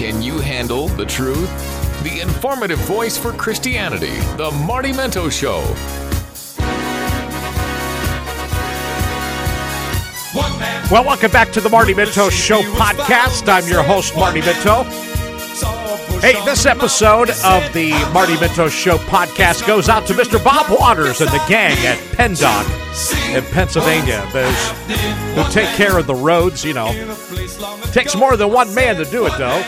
Can you handle the truth? The informative voice for Christianity, The Marty Minto Show. Well, welcome back to the Marty Minto Show podcast. I'm your host, Marty Minto. Hey, this episode of the Marty Minto Show podcast goes out to Mr. Bob Waters and the gang at PennDOT in Pennsylvania, those who take care of the roads. You know, takes more than one man to do it, though.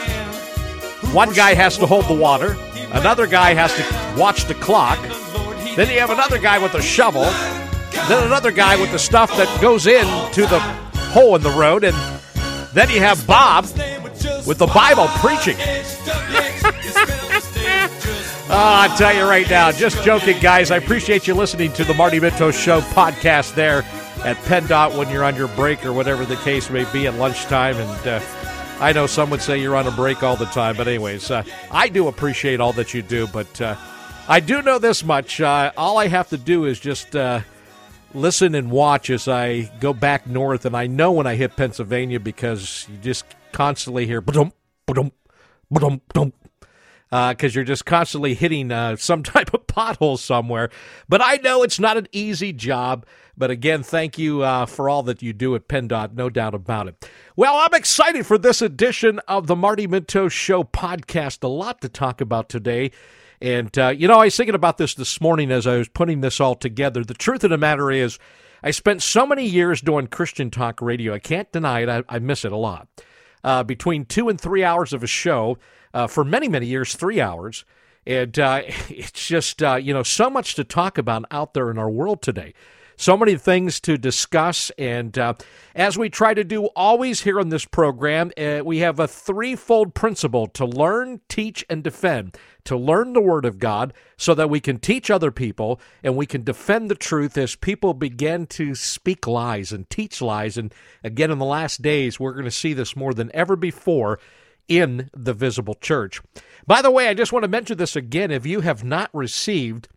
One guy has to hold the water, another guy has to watch the clock, then you have another guy with a shovel, then another guy with the stuff that goes into the hole in the road, and then you have Bob with the Bible preaching. Oh, I tell you right now, just joking, guys. I appreciate you listening to the Marty Minto Show podcast there at PennDOT when you're on your break or whatever the case may be at lunchtime. And uh, I know some would say you're on a break all the time, but anyways, uh, I do appreciate all that you do. But uh, I do know this much: uh, all I have to do is just uh, listen and watch as I go back north, and I know when I hit Pennsylvania because you just constantly hear ba-dum, ba-dum, ba-dum, because uh, you're just constantly hitting uh, some type of pothole somewhere. But I know it's not an easy job. But again, thank you uh, for all that you do at PennDOT, no doubt about it. Well, I'm excited for this edition of the Marty Minto Show podcast. A lot to talk about today. And, uh, you know, I was thinking about this this morning as I was putting this all together. The truth of the matter is, I spent so many years doing Christian talk radio. I can't deny it. I, I miss it a lot. Uh, between two and three hours of a show, uh, for many, many years, three hours. And uh, it's just, uh, you know, so much to talk about out there in our world today. So many things to discuss. And uh, as we try to do always here on this program, uh, we have a threefold principle to learn, teach, and defend. To learn the Word of God so that we can teach other people and we can defend the truth as people begin to speak lies and teach lies. And again, in the last days, we're going to see this more than ever before in the visible church. By the way, I just want to mention this again. If you have not received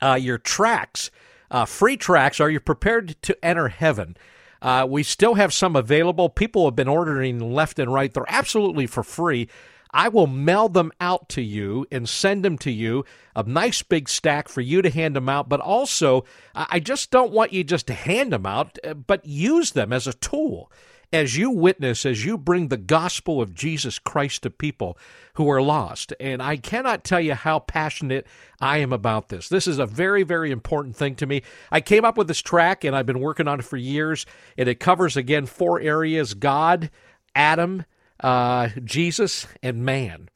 uh, your tracks, uh, free tracks, are you prepared to enter heaven? Uh, we still have some available. People have been ordering left and right. They're absolutely for free. I will mail them out to you and send them to you, a nice big stack for you to hand them out. But also, I just don't want you just to hand them out, uh, but use them as a tool as you witness, as you bring the gospel of Jesus Christ to people who are lost. And I cannot tell you how passionate I am about this. This is a very, very important thing to me. I came up with this track and I've been working on it for years, and it covers, again, four areas God, Adam, uh, Jesus, and man.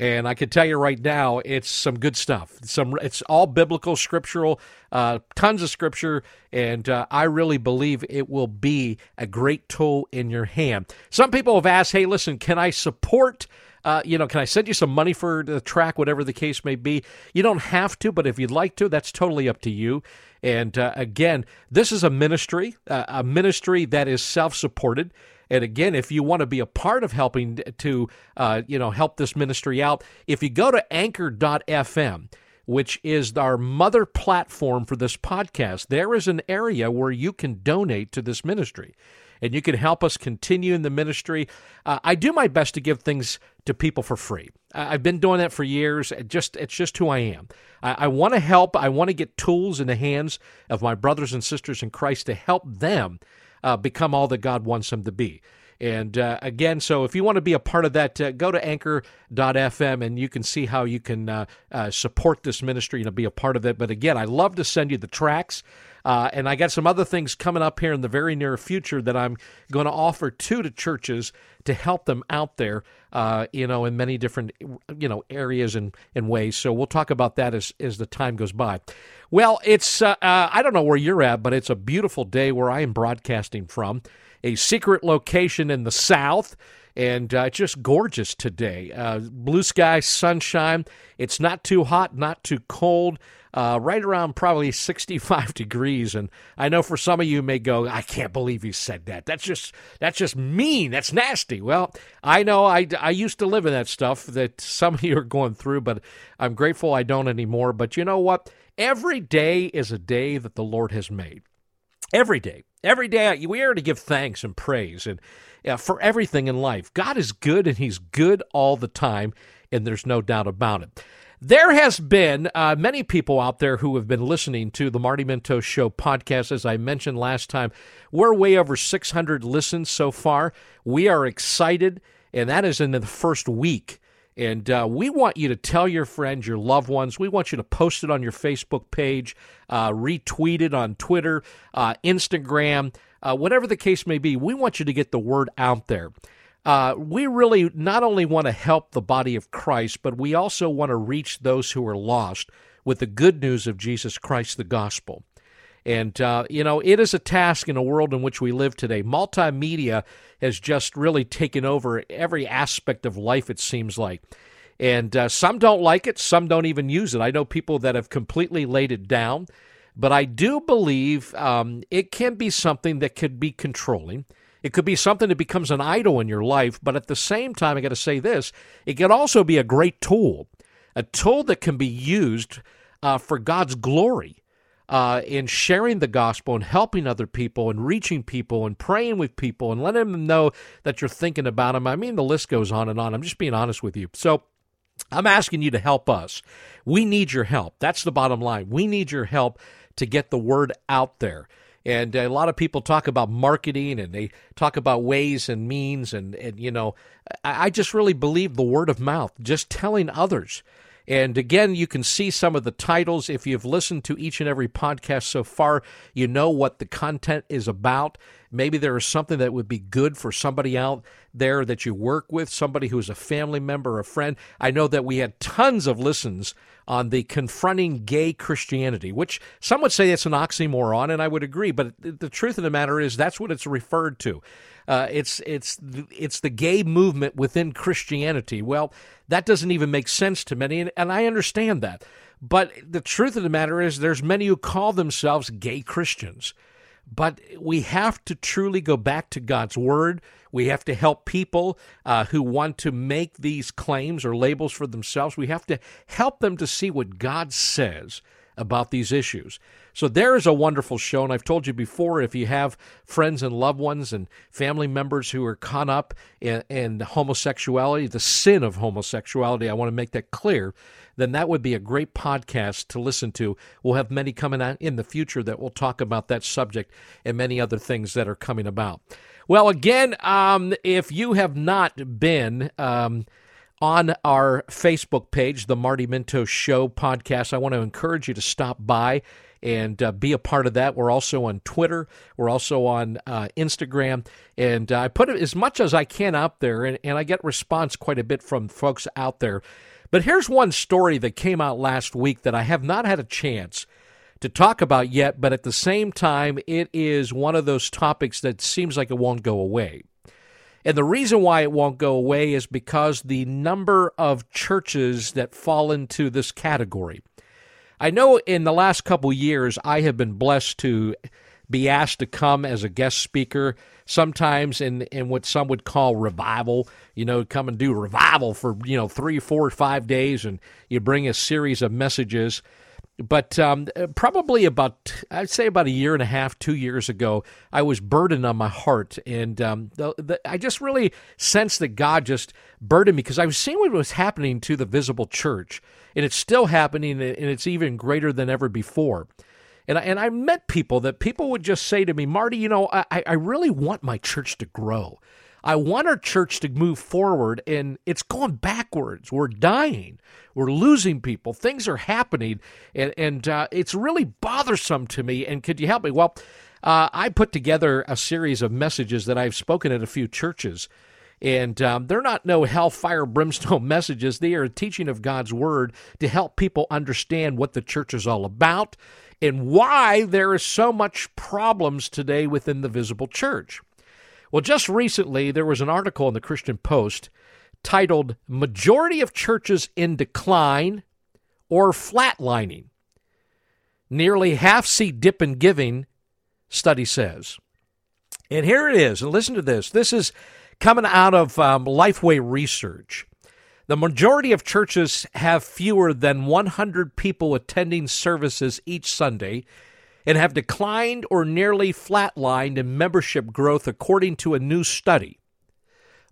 And I can tell you right now, it's some good stuff. Some it's all biblical, scriptural, uh, tons of scripture, and uh, I really believe it will be a great tool in your hand. Some people have asked, "Hey, listen, can I support?" Uh, you know, can I send you some money for the track, whatever the case may be? You don't have to, but if you'd like to, that's totally up to you. And uh, again, this is a ministry, uh, a ministry that is self supported. And again, if you want to be a part of helping to, uh, you know, help this ministry out, if you go to anchor.fm, which is our mother platform for this podcast, there is an area where you can donate to this ministry and you can help us continue in the ministry. Uh, I do my best to give things to people for free. I've been doing that for years. It just it's just who I am. I, I want to help. I want to get tools in the hands of my brothers and sisters in Christ to help them uh, become all that God wants them to be. And uh, again, so if you want to be a part of that, uh, go to anchor.fm and you can see how you can uh, uh support this ministry and be a part of it. But again, I love to send you the tracks. Uh, and I got some other things coming up here in the very near future that I'm going to offer to the churches to help them out there, uh, you know, in many different, you know, areas and, and ways. So we'll talk about that as, as the time goes by. Well, it's, uh, uh, I don't know where you're at, but it's a beautiful day where I am broadcasting from, a secret location in the South and uh, just gorgeous today. Uh, blue sky, sunshine. It's not too hot, not too cold uh, right around probably 65 degrees. And I know for some of you may go, I can't believe you said that. That's just that's just mean. That's nasty. Well, I know I, I used to live in that stuff that some of you are going through, but I'm grateful I don't anymore. But you know what? Every day is a day that the Lord has made. Every day. Every day we are to give thanks and praise. And uh, for everything in life. God is good, and He's good all the time, and there's no doubt about it. There has been uh, many people out there who have been listening to the Marty Minto Show podcast. As I mentioned last time, we're way over 600 listens so far. We are excited, and that is in the first week. And uh, we want you to tell your friends, your loved ones. We want you to post it on your Facebook page, uh, retweet it on Twitter, uh, Instagram, uh, whatever the case may be. We want you to get the word out there uh, we really not only want to help the body of Christ, but we also want to reach those who are lost with the good news of Jesus Christ, the gospel. And, uh, you know, it is a task in a world in which we live today. Multimedia has just really taken over every aspect of life, it seems like. And uh, some don't like it, some don't even use it. I know people that have completely laid it down, but I do believe um, it can be something that could be controlling. It could be something that becomes an idol in your life, but at the same time, I got to say this it can also be a great tool, a tool that can be used uh, for God's glory. Uh, in sharing the gospel and helping other people and reaching people and praying with people and letting them know that you're thinking about them. I mean, the list goes on and on. I'm just being honest with you. So I'm asking you to help us. We need your help. That's the bottom line. We need your help to get the word out there. And a lot of people talk about marketing and they talk about ways and means. And, and you know, I just really believe the word of mouth, just telling others. And again, you can see some of the titles. If you've listened to each and every podcast so far, you know what the content is about. Maybe there is something that would be good for somebody out there that you work with, somebody who's a family member, a friend. I know that we had tons of listens on the confronting gay Christianity, which some would say it's an oxymoron, and I would agree. But the truth of the matter is, that's what it's referred to. Uh, it's it's it's the gay movement within Christianity. Well, that doesn't even make sense to many, and, and I understand that. But the truth of the matter is, there's many who call themselves gay Christians. But we have to truly go back to God's Word. We have to help people uh, who want to make these claims or labels for themselves. We have to help them to see what God says about these issues. So there is a wonderful show, and I've told you before if you have friends and loved ones and family members who are caught up in, in homosexuality, the sin of homosexuality, I want to make that clear then that would be a great podcast to listen to. We'll have many coming out in the future that will talk about that subject and many other things that are coming about. Well, again, um, if you have not been um, on our Facebook page, the Marty Minto Show podcast, I want to encourage you to stop by and uh, be a part of that. We're also on Twitter. We're also on uh, Instagram. And uh, I put as much as I can out there, and, and I get response quite a bit from folks out there but here's one story that came out last week that I have not had a chance to talk about yet, but at the same time, it is one of those topics that seems like it won't go away. And the reason why it won't go away is because the number of churches that fall into this category. I know in the last couple years, I have been blessed to be asked to come as a guest speaker, sometimes in, in what some would call revival. You know, come and do revival for, you know, three, four, five days, and you bring a series of messages. But um, probably about, I'd say about a year and a half, two years ago, I was burdened on my heart. And um, the, the, I just really sensed that God just burdened me because I was seeing what was happening to the visible church. And it's still happening, and it's even greater than ever before. And I, and I met people that people would just say to me, Marty, you know, I, I really want my church to grow. I want our church to move forward, and it's going backwards. We're dying. We're losing people. Things are happening, and, and uh, it's really bothersome to me. And could you help me? Well, uh, I put together a series of messages that I've spoken at a few churches. And um, they're not no hellfire brimstone messages. They are a teaching of God's word to help people understand what the church is all about and why there is so much problems today within the visible church. Well, just recently there was an article in the Christian Post titled Majority of Churches in Decline or Flatlining. Nearly half see dip in giving, study says. And here it is. And listen to this. This is coming out of um, Lifeway Research. The majority of churches have fewer than 100 people attending services each Sunday and have declined or nearly flatlined in membership growth, according to a new study.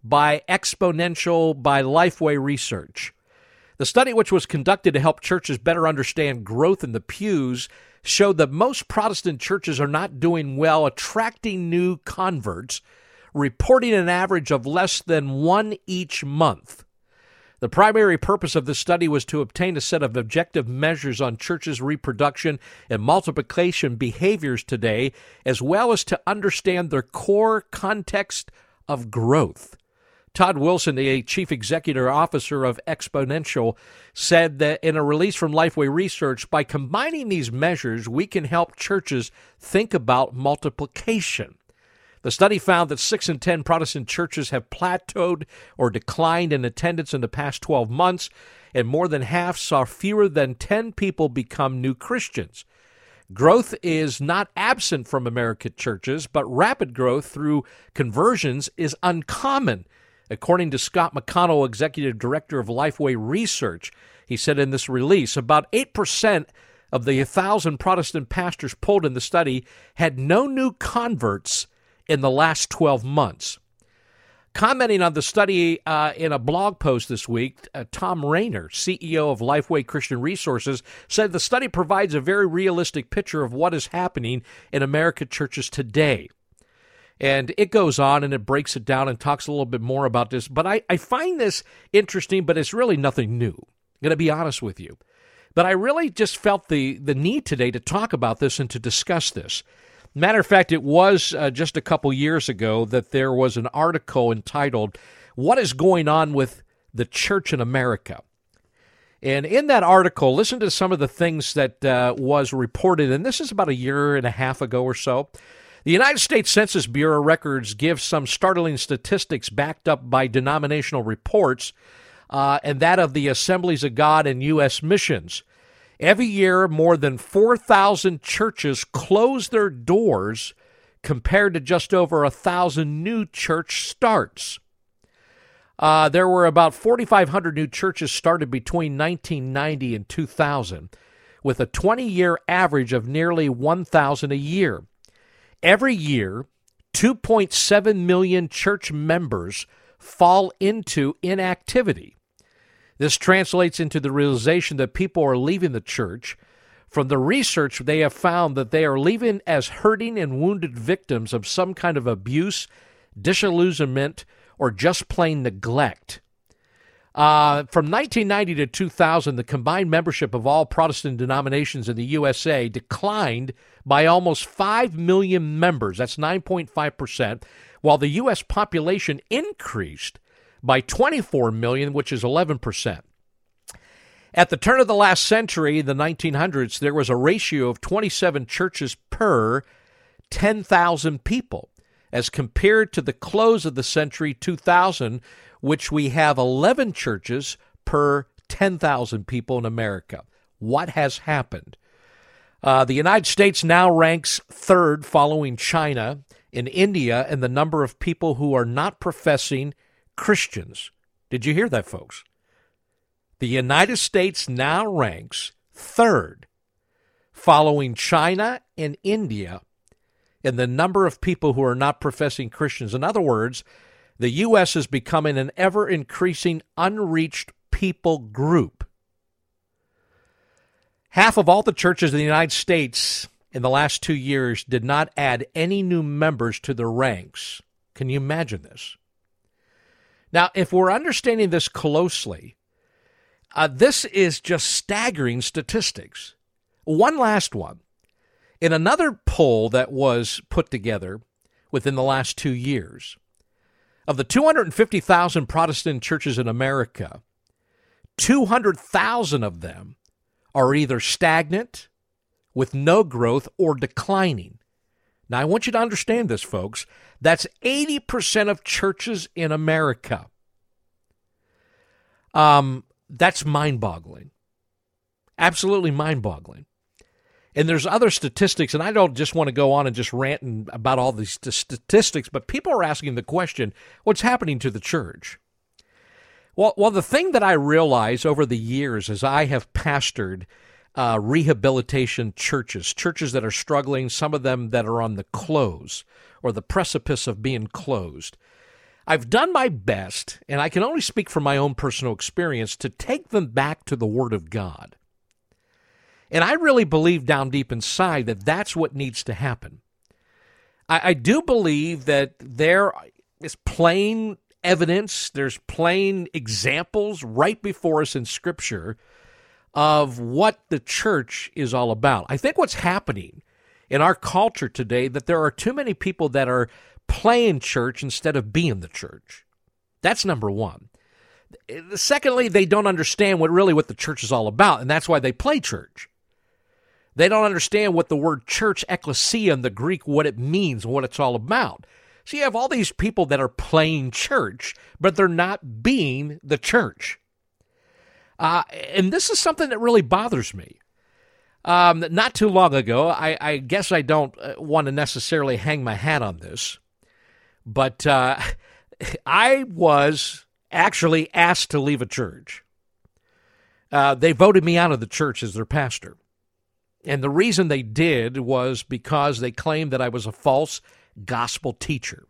by Exponential by Lifeway Research. The study, which was conducted to help churches better understand growth in the pews, showed that most Protestant churches are not doing well attracting new converts, reporting an average of less than one each month. The primary purpose of the study was to obtain a set of objective measures on churches' reproduction and multiplication behaviors today, as well as to understand their core context of growth. Todd Wilson, the chief executive officer of Exponential, said that in a release from Lifeway Research, by combining these measures, we can help churches think about multiplication. The study found that 6 in 10 Protestant churches have plateaued or declined in attendance in the past 12 months, and more than half saw fewer than 10 people become new Christians. Growth is not absent from American churches, but rapid growth through conversions is uncommon. According to Scott McConnell, Executive Director of Lifeway Research, he said in this release about 8% of the 1,000 Protestant pastors polled in the study had no new converts in the last 12 months. Commenting on the study uh, in a blog post this week, uh, Thom Rainer, CEO of Lifeway Christian Resources, said the study provides a very realistic picture of what is happening in American churches today. And it goes on and it breaks it down and talks a little bit more about this. But I, I find this interesting, but it's really nothing new. I'm going to be honest with you. But I really just felt the, the need today to talk about this and to discuss this. Matter of fact, it was uh, just a couple years ago that there was an article entitled, What is Going On with the Church in America? And in that article, listen to some of the things that uh, was reported, and this is about a year and a half ago or so. The United States Census Bureau records give some startling statistics backed up by denominational reports, uh, and that of the Assemblies of God and U.S. missions. Every year, more than 4,000 churches close their doors compared to just over a thousand new church starts. Uh, there were about 4,500 new churches started between 1990 and 2000, with a 20 year average of nearly 1,000 a year. Every year, 2.7 million church members fall into inactivity. This translates into the realization that people are leaving the church. From the research, they have found that they are leaving as hurting and wounded victims of some kind of abuse, disillusionment, or just plain neglect. Uh, from 1990 to 2000, the combined membership of all Protestant denominations in the USA declined by almost 5 million members. That's 9.5%, while the U.S. population increased by 24 million, which is 11%. At the turn of the last century, the 1900s, there was a ratio of 27 churches per 10,000 people, as compared to the close of the century 2000, which we have 11 churches per 10,000 people in America. What has happened? Uh, the United States now ranks third following China in India in the number of people who are not professing Christians. Did you hear that, folks? The United States now ranks third, following China and India, in the number of people who are not professing Christians. In other words, the U.S. is becoming an ever increasing unreached people group. Half of all the churches in the United States in the last two years did not add any new members to their ranks. Can you imagine this? Now, if we're understanding this closely, uh, this is just staggering statistics. One last one. In another poll that was put together within the last two years, of the 250,000 Protestant churches in America, 200,000 of them are either stagnant, with no growth, or declining. Now, I want you to understand this, folks. That's 80% of churches in America. Um, that's mind boggling. Absolutely mind boggling. And there's other statistics, and I don't just want to go on and just rant about all these statistics, but people are asking the question what's happening to the church? Well, well, the thing that I realize over the years as I have pastored uh, rehabilitation churches, churches that are struggling, some of them that are on the close or the precipice of being closed. I've done my best, and I can only speak from my own personal experience, to take them back to the Word of God. And I really believe down deep inside that that's what needs to happen. I, I do believe that there is plain evidence, there's plain examples right before us in Scripture of what the church is all about. I think what's happening in our culture today that there are too many people that are playing church instead of being the church. That's number one. Secondly, they don't understand what really what the church is all about, and that's why they play church. They don't understand what the word church, ecclesia in the Greek, what it means, and what it's all about. So you have all these people that are playing church, but they're not being the church. Uh, and this is something that really bothers me. Um, not too long ago, I, I guess I don't uh, want to necessarily hang my hat on this, but uh, I was actually asked to leave a church. Uh, they voted me out of the church as their pastor. And the reason they did was because they claimed that I was a false gospel teacher.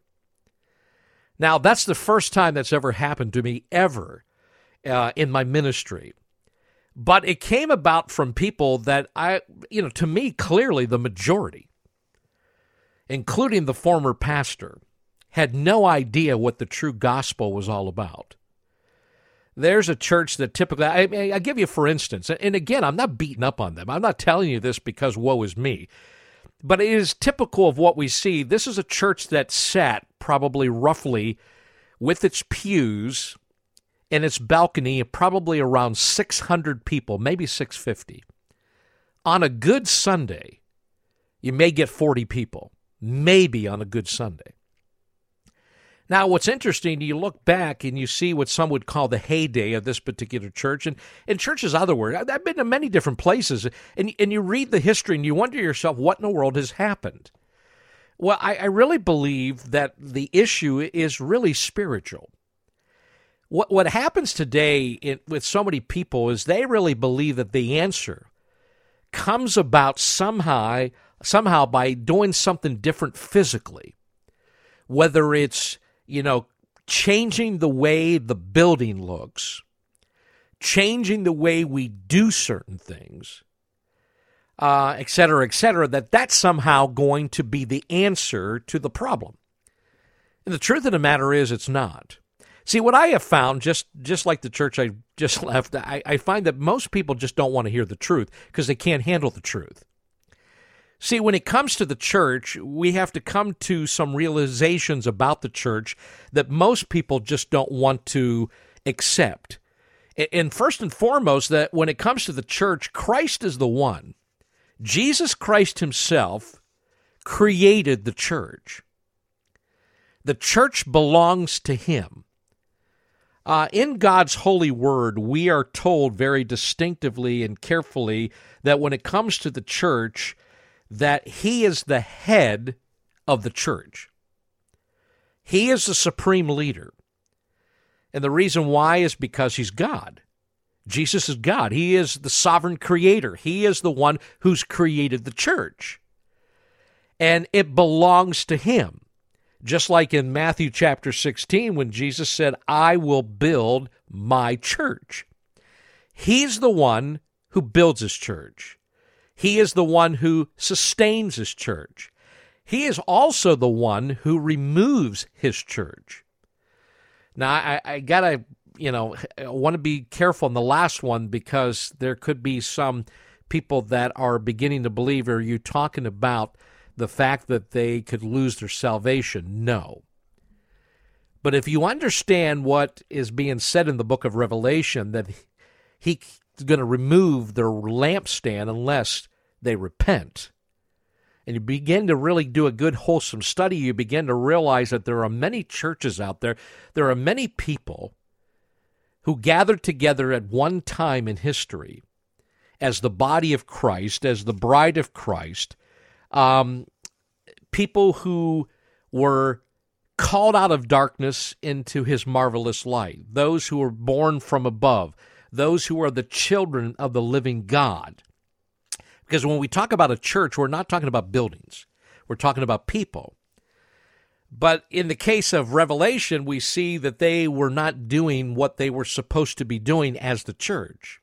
Now, that's the first time that's ever happened to me, ever, uh, in my ministry. But it came about from people that I, you know, to me, clearly the majority, including the former pastor, had no idea what the true gospel was all about. There's a church that typically, I, I give you for instance, and again, I'm not beating up on them. I'm not telling you this because woe is me. But it is typical of what we see. This is a church that sat probably roughly with its pews and its balcony, probably around 600 people, maybe 650. On a good Sunday, you may get 40 people, maybe on a good Sunday. Now, what's interesting, you look back and you see what some would call the heyday of this particular church, and, and churches otherwise. I've been to many different places, and, and you read the history and you wonder yourself, what in the world has happened? Well, I, I really believe that the issue is really spiritual. What, what happens today in, with so many people is they really believe that the answer comes about somehow, somehow by doing something different physically, whether it's you know, changing the way the building looks, changing the way we do certain things, uh, et cetera, et cetera, that that's somehow going to be the answer to the problem. And the truth of the matter is, it's not. See, what I have found, just just like the church I just left, I, I find that most people just don't want to hear the truth because they can't handle the truth. See, when it comes to the church, we have to come to some realizations about the church that most people just don't want to accept. And first and foremost, that when it comes to the church, Christ is the one. Jesus Christ himself created the church. The church belongs to him. Uh, in God's holy word, we are told very distinctively and carefully that when it comes to the church, that he is the head of the church. He is the supreme leader. And the reason why is because he's God. Jesus is God. He is the sovereign creator. He is the one who's created the church. And it belongs to him. Just like in Matthew chapter 16, when Jesus said, I will build my church. He's the one who builds his church. He is the one who sustains his church. He is also the one who removes his church. Now, I, I got to, you know, want to be careful on the last one because there could be some people that are beginning to believe, are you talking about the fact that they could lose their salvation? No. But if you understand what is being said in the book of Revelation, that he's going to remove their lampstand unless they repent. And you begin to really do a good, wholesome study, you begin to realize that there are many churches out there, there are many people who gathered together at one time in history as the body of Christ, as the bride of Christ, um, people who were called out of darkness into his marvelous light, those who were born from above, those who are the children of the living God. Because when we talk about a church, we're not talking about buildings, we're talking about people. But in the case of Revelation, we see that they were not doing what they were supposed to be doing as the church.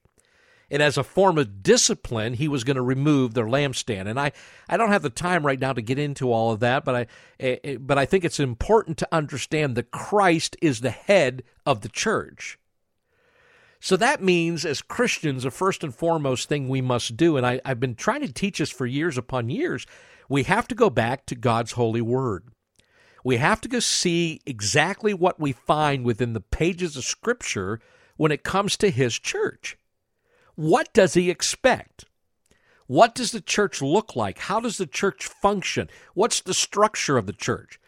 And as a form of discipline, he was going to remove their lampstand. And I, I don't have the time right now to get into all of that, but I, eh, eh, but I think it's important to understand that Christ is the head of the church. So that means, as Christians, the first and foremost thing we must do, and I, I've been trying to teach this for years upon years, we have to go back to God's holy word. We have to go see exactly what we find within the pages of Scripture when it comes to His church. What does He expect? What does the church look like? How does the church function? What's the structure of the church?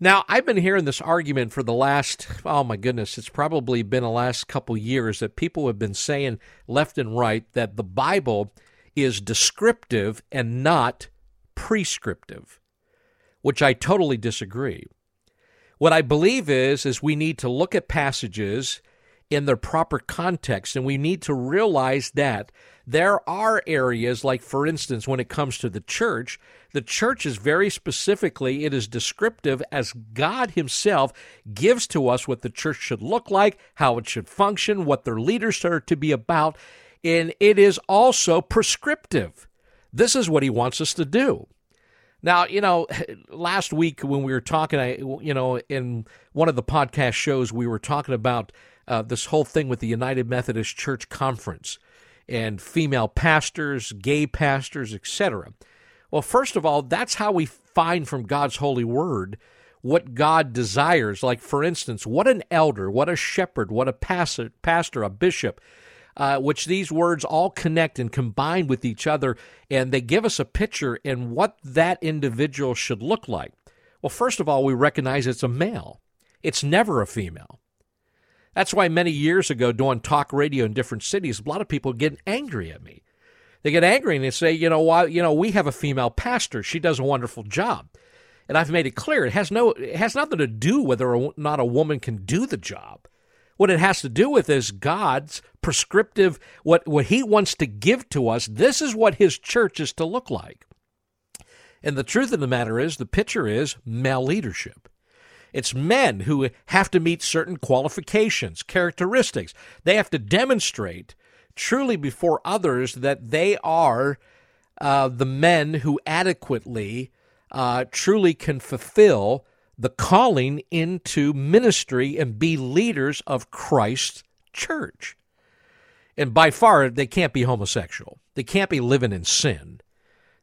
Now, I've been hearing this argument for the last, oh my goodness, it's probably been the last couple years that people have been saying left and right that the Bible is descriptive and not prescriptive, which I totally disagree. What I believe is is we need to look at passages in their proper context. And we need to realize that there are areas, like for instance, when it comes to the church, the church is very specifically, it is descriptive as God Himself gives to us what the church should look like, how it should function, what their leaders are to be about. And it is also prescriptive. This is what He wants us to do. Now, you know, last week when we were talking, I, you know, in one of the podcast shows, we were talking about uh, this whole thing with the United Methodist Church Conference and female pastors, gay pastors, etc. Well, first of all, that's how we find from God's holy word what God desires. Like, for instance, what an elder, what a shepherd, what a pastor, pastor a bishop, uh, which these words all connect and combine with each other, and they give us a picture in what that individual should look like. Well, first of all, we recognize it's a male, it's never a female. That's why many years ago, doing talk radio in different cities, a lot of people get angry at me. They get angry and they say, you know, why, you know, we have a female pastor. She does a wonderful job. And I've made it clear it has no, it has nothing to do whether or not a woman can do the job. What it has to do with is God's prescriptive, what, what He wants to give to us. This is what His church is to look like. And the truth of the matter is, the picture is male leadership. It's men who have to meet certain qualifications, characteristics. They have to demonstrate truly before others that they are uh, the men who adequately, uh, truly can fulfill the calling into ministry and be leaders of Christ's church. And by far, they can't be homosexual. They can't be living in sin.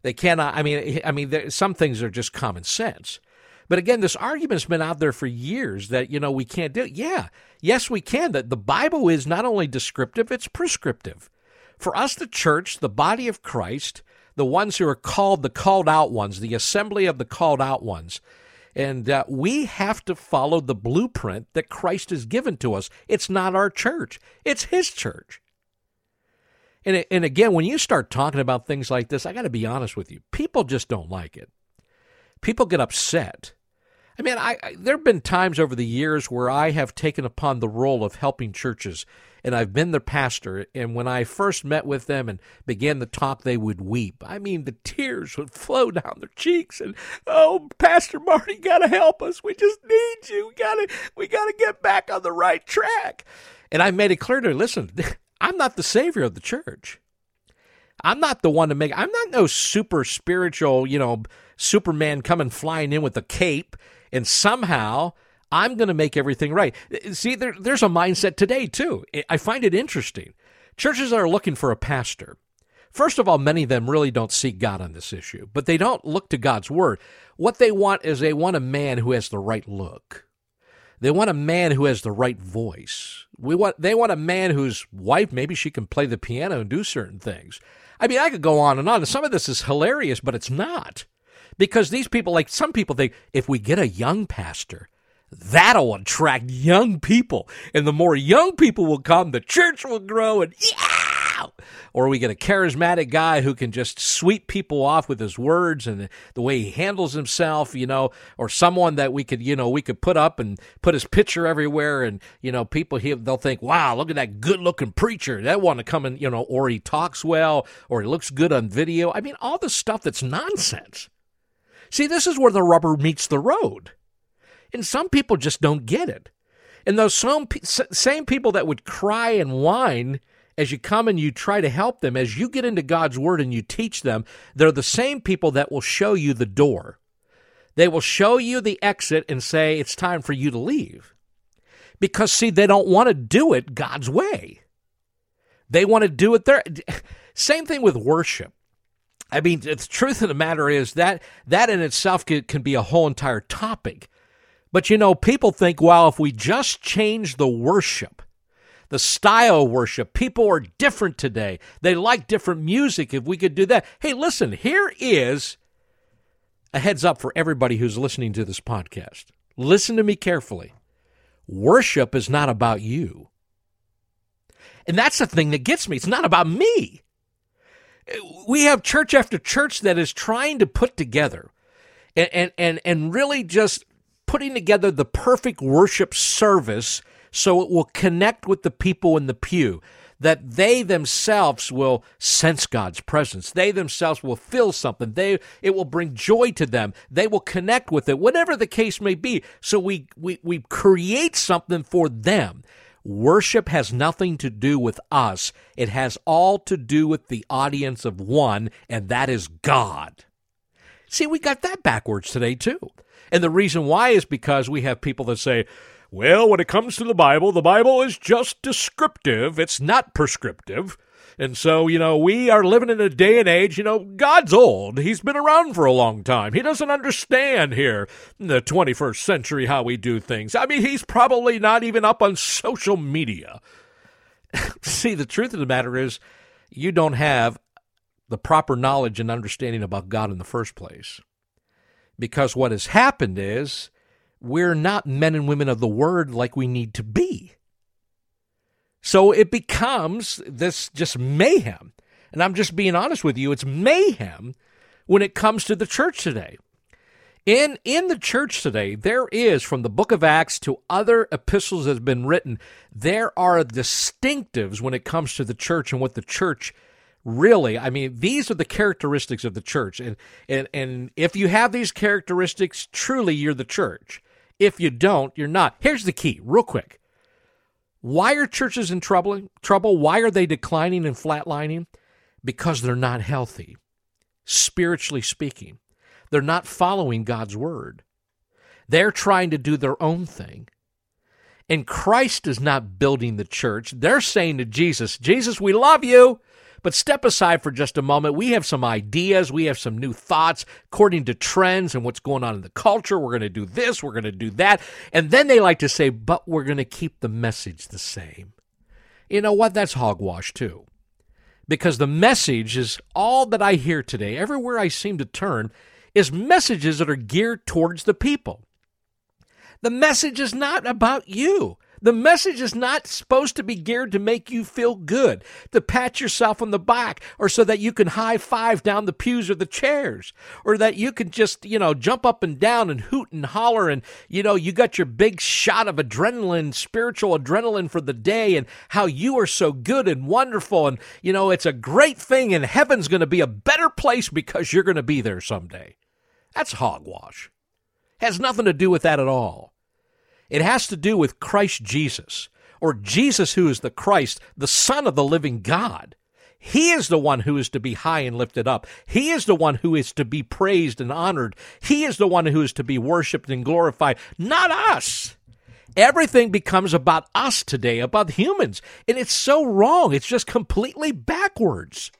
They cannot. I mean, I mean, some things are just common sense. But again, this argument's been out there for years that, you know, we can't do it. Yeah, yes, we can. That the Bible is not only descriptive, it's prescriptive. For us, the church, the body of Christ, the ones who are called the called out ones, the assembly of the called out ones, and uh, we have to follow the blueprint that Christ has given to us. It's not our church, it's His church. And, and again, when you start talking about things like this, I got to be honest with you, people just don't like it. People get upset. I mean, I, I there have been times over the years where I have taken upon the role of helping churches, and I've been their pastor. And when I first met with them and began the talk, they would weep. I mean, the tears would flow down their cheeks, and oh, Pastor Marty, gotta help us. We just need you. We gotta, we gotta get back on the right track. And I made it clear to them, listen, I'm not the savior of the church. I'm not the one to make. I'm not no super spiritual, you know, Superman coming flying in with a cape and somehow I'm going to make everything right. See, there, there's a mindset today, too. I find it interesting. Churches are looking for a pastor. First of all, many of them really don't seek God on this issue, but they don't look to God's word. What they want is they want a man who has the right look. They want a man who has the right voice. We want they want a man whose wife maybe she can play the piano and do certain things. I mean, I could go on and on. Some of this is hilarious, but it's not because these people, like some people, think if we get a young pastor, that'll attract young people. And the more young people will come, the church will grow and yeah! Or we get a charismatic guy who can just sweep people off with his words and the way he handles himself, you know, or someone that we could, you know, we could put up and put his picture everywhere and, you know, people he, they'll think, wow, look at that good looking preacher. That want to come and, you know, or he talks well or he looks good on video. I mean, all the stuff that's nonsense. See, this is where the rubber meets the road. And some people just don't get it. And those same, same people that would cry and whine as you come and you try to help them, as you get into God's Word and you teach them, they're the same people that will show you the door. They will show you the exit and say, it's time for you to leave. Because, see, they don't want to do it God's way. They want to do it their. Same thing with worship. I mean, the truth of the matter is that that in itself can, can be a whole entire topic. But you know, people think, well, if we just change the worship, the style of worship, people are different today. They like different music. If we could do that. Hey, listen, here is a heads up for everybody who's listening to this podcast. Listen to me carefully. Worship is not about you. And that's the thing that gets me. It's not about me. We have church after church that is trying to put together and, and, and, and really just putting together the perfect worship service so it will connect with the people in the pew that they themselves will sense God's presence. They themselves will feel something. They it will bring joy to them. They will connect with it, whatever the case may be. So we we, we create something for them. Worship has nothing to do with us. It has all to do with the audience of one, and that is God. See, we got that backwards today, too. And the reason why is because we have people that say, well, when it comes to the Bible, the Bible is just descriptive, it's not prescriptive. And so, you know, we are living in a day and age, you know, God's old. He's been around for a long time. He doesn't understand here in the 21st century how we do things. I mean, he's probably not even up on social media. See, the truth of the matter is, you don't have the proper knowledge and understanding about God in the first place. Because what has happened is we're not men and women of the word like we need to be. So it becomes this just mayhem. And I'm just being honest with you, it's mayhem when it comes to the church today. In in the church today, there is from the book of Acts to other epistles that have been written, there are distinctives when it comes to the church and what the church really i mean these are the characteristics of the church and and and if you have these characteristics truly you're the church if you don't you're not here's the key real quick why are churches in trouble? Trouble? Why are they declining and flatlining? Because they're not healthy, spiritually speaking. They're not following God's word. They're trying to do their own thing. And Christ is not building the church. They're saying to Jesus, Jesus, we love you. But step aside for just a moment. We have some ideas. We have some new thoughts according to trends and what's going on in the culture. We're going to do this. We're going to do that. And then they like to say, but we're going to keep the message the same. You know what? That's hogwash, too. Because the message is all that I hear today, everywhere I seem to turn, is messages that are geared towards the people. The message is not about you. The message is not supposed to be geared to make you feel good, to pat yourself on the back, or so that you can high five down the pews or the chairs, or that you can just, you know, jump up and down and hoot and holler and, you know, you got your big shot of adrenaline, spiritual adrenaline for the day and how you are so good and wonderful. And, you know, it's a great thing and heaven's going to be a better place because you're going to be there someday. That's hogwash. Has nothing to do with that at all. It has to do with Christ Jesus, or Jesus who is the Christ, the Son of the living God. He is the one who is to be high and lifted up. He is the one who is to be praised and honored. He is the one who is to be worshiped and glorified, not us. Everything becomes about us today, about humans. And it's so wrong. It's just completely backwards.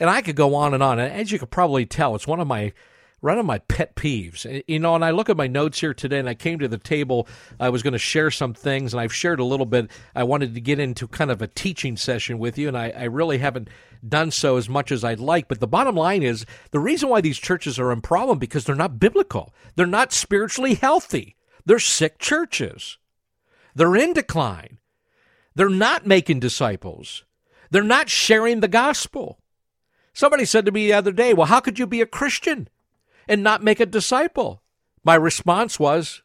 And I could go on and on. And as you could probably tell, it's one of my one of my pet peeves. Eh, you know, and I look at my notes here today and I came to the table. I was going to share some things and I've shared a little bit. I wanted to get into kind of a teaching session with you, and I, I really haven't done so as much as I'd like. But the bottom line is the reason why these churches are in problem because they're not biblical. They're not spiritually healthy. They're sick churches. They're in decline. They're not making disciples. They're not sharing the gospel. Somebody said to me the other day, Well, how could you be a Christian? And not make a disciple? My response was,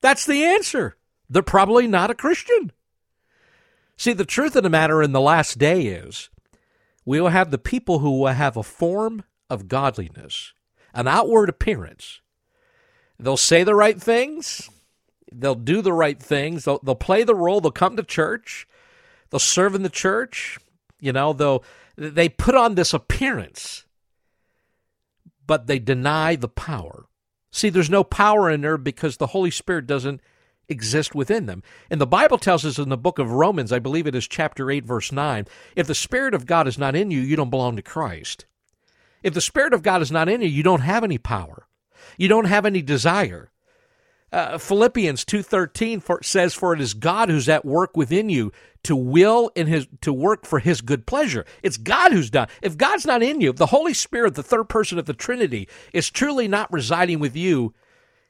That's the answer. They're probably not a Christian. See, the truth of the matter in the last day is we will have the people who will have a form of godliness, an outward appearance, They'll say the right things. They'll do the right things. They'll, they'll play the role. They'll come to church. They'll serve in the church. You know, they'll they put on this appearance, but they deny the power. See, there's no power in there because the Holy Spirit doesn't exist within them. And the Bible tells us in the book of Romans, I believe it is chapter 8, verse 9, if the Spirit of God is not in you, you don't belong to Christ. If the Spirit of God is not in you, you don't have any power. You don't have any desire. Uh, Philippians 2:13 says for it is God who's at work within you to will in his to work for his good pleasure. It's God who's done. If God's not in you, if the Holy Spirit, the third person of the Trinity, is truly not residing with you,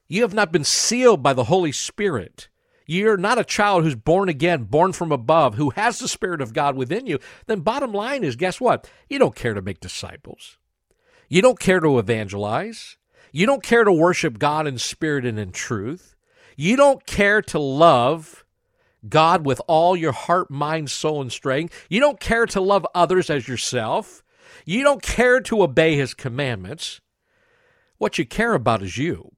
you have not been sealed by the Holy Spirit. You're not a child who's born again, born from above, who has the Spirit of God within you. Then, bottom line is guess what? You don't care to make disciples. You don't care to evangelize. You don't care to worship God in spirit and in truth. You don't care to love God with all your heart, mind, soul, and strength. You don't care to love others as yourself. You don't care to obey His commandments. What you care about is you.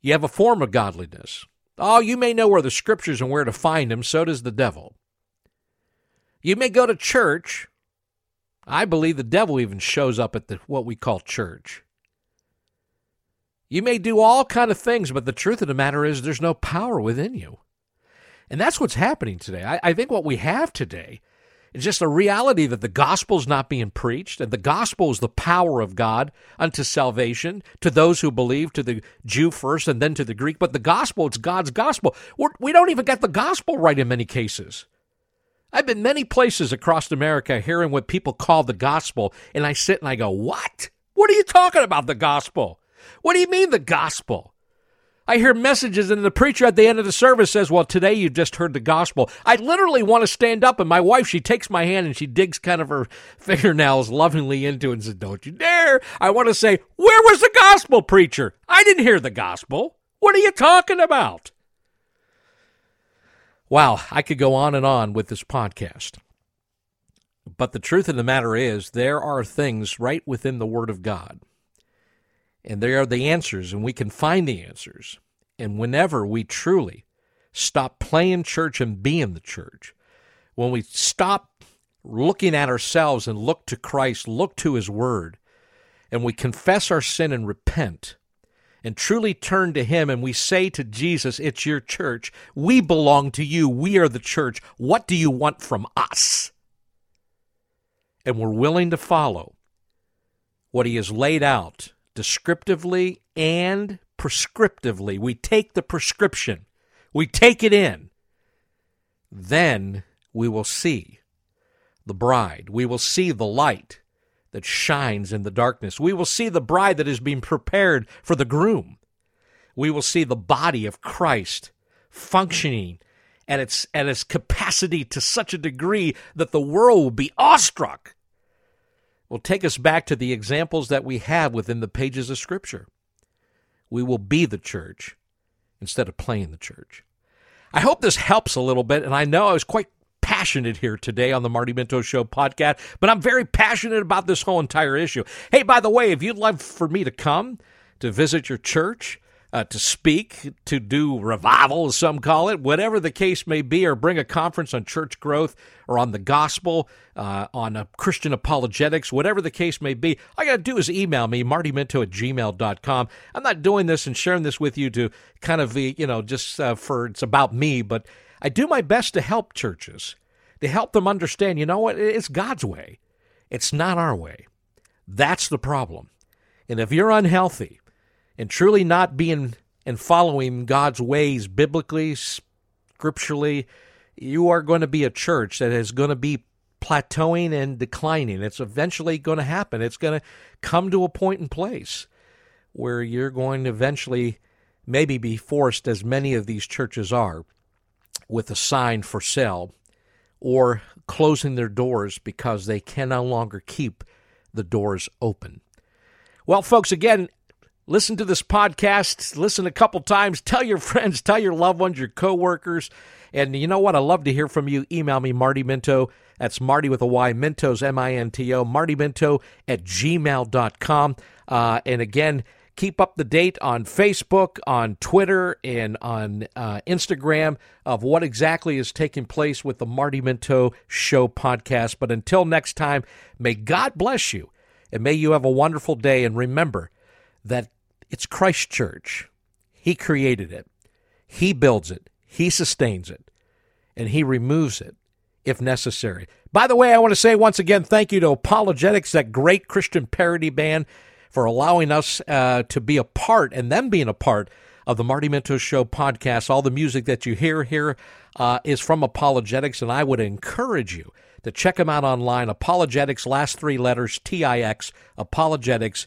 You have a form of godliness. Oh, you may know where the scriptures and where to find them, so does the devil. You may go to church. I believe the devil even shows up at the what we call church. You may do all kind of things, but the truth of the matter is there's no power within you. And that's what's happening today. I, I think what we have today is just a reality that the gospel is not being preached, and the gospel is the power of God unto salvation to those who believe, to the Jew first and then to the Greek. But the gospel, it's God's gospel. We're, we do not even get the gospel right in many cases. I've been many places across America hearing what people call the gospel, and I sit and I go, What? What are you talking about, the gospel? What do you mean, the gospel? I hear messages, and the preacher at the end of the service says, Well, today you just heard the gospel. I literally want to stand up, and my wife, she takes my hand and she digs kind of her fingernails lovingly into it and says, Don't you dare. I want to say, Where was the gospel, preacher? I didn't hear the gospel. What are you talking about? Wow, I could go on and on with this podcast. But the truth of the matter is, there are things right within the Word of God and there are the answers, and we can find the answers. And whenever we truly stop playing church and being the church, when we stop looking at ourselves and look to Christ, look to His Word, and we confess our sin and repent, and truly turn to Him, and we say to Jesus, It's your church. We belong to you. We are the church. What do you want from us? And we're willing to follow what He has laid out descriptively and prescriptively. We take the prescription, we take it in. Then we will see the bride. We will see the light that shines in the darkness. We will see the bride that is being prepared for the groom. We will see the body of Christ functioning at its, at its capacity to such a degree that the world will be awestruck will take us back to the examples that we have within the pages of Scripture. We will be the church instead of playing the church. I hope this helps a little bit, and I know I was quite passionate here today on the Marty Minto Show podcast, but I'm very passionate about this whole entire issue. Hey, by the way, if you'd love for me to come to visit your church, uh, to speak, to do revival, as some call it, whatever the case may be, or bring a conference on church growth or on the gospel, uh, on uh, Christian apologetics, whatever the case may be, all you got to do is email me, martyminto at gmail.com. I'm not doing this and sharing this with you to kind of, be, you know, just uh, for it's about me, but I do my best to help churches, to help them understand, you know what, it's God's way. It's not our way. That's the problem. And if you're unhealthy, and truly not being and following God's ways biblically, scripturally, you are going to be a church that is going to be plateauing and declining. It's eventually going to happen. It's going to come to a point in place where you're going to eventually maybe be forced, as many of these churches are, with a sign for sale or closing their doors because they can no longer keep the doors open. Well, folks, again, listen to this podcast, listen a couple times, tell your friends, tell your loved ones, your coworkers. And you know what? I love to hear from you. Email me, Marty Minto. That's Marty with a Y, Minto's M I N T O, Marty Minto at gmail.com. Uh, and again, keep up the date on Facebook, on Twitter, and on uh, Instagram of what exactly is taking place with the Marty Minto Show podcast. But until next time, may God bless you and may you have a wonderful day. And remember that it's Christ Church. He created it, He builds it, He sustains it, and He removes it if necessary. By the way, I want to say once again thank you to ApologetiX, that great Christian parody band, for allowing us uh, to be a part and them being a part of the Marty Minto Show podcast. All the music that you hear here uh, is from ApologetiX, and I would encourage you to check them out online. ApologetiX, last three letters, T I X, apologetix dot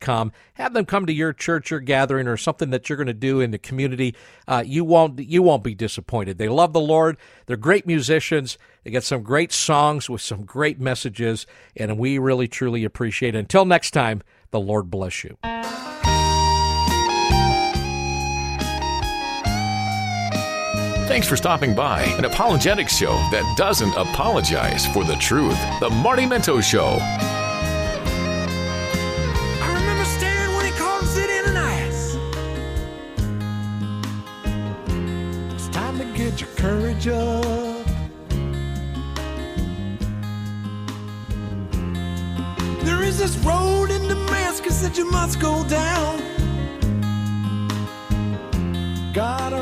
com. Have them come to your church or gathering or something that you're going to do in the community. Uh, you won't you won't be disappointed. They love the Lord. They're great musicians. They get some great songs with some great messages, and we really truly appreciate it. Until next time, the Lord bless you. Thanks for stopping by an apologetics show that doesn't apologize for the truth. The Marty Minto Show. Get your courage up. There is this road in Damascus that you must go down. God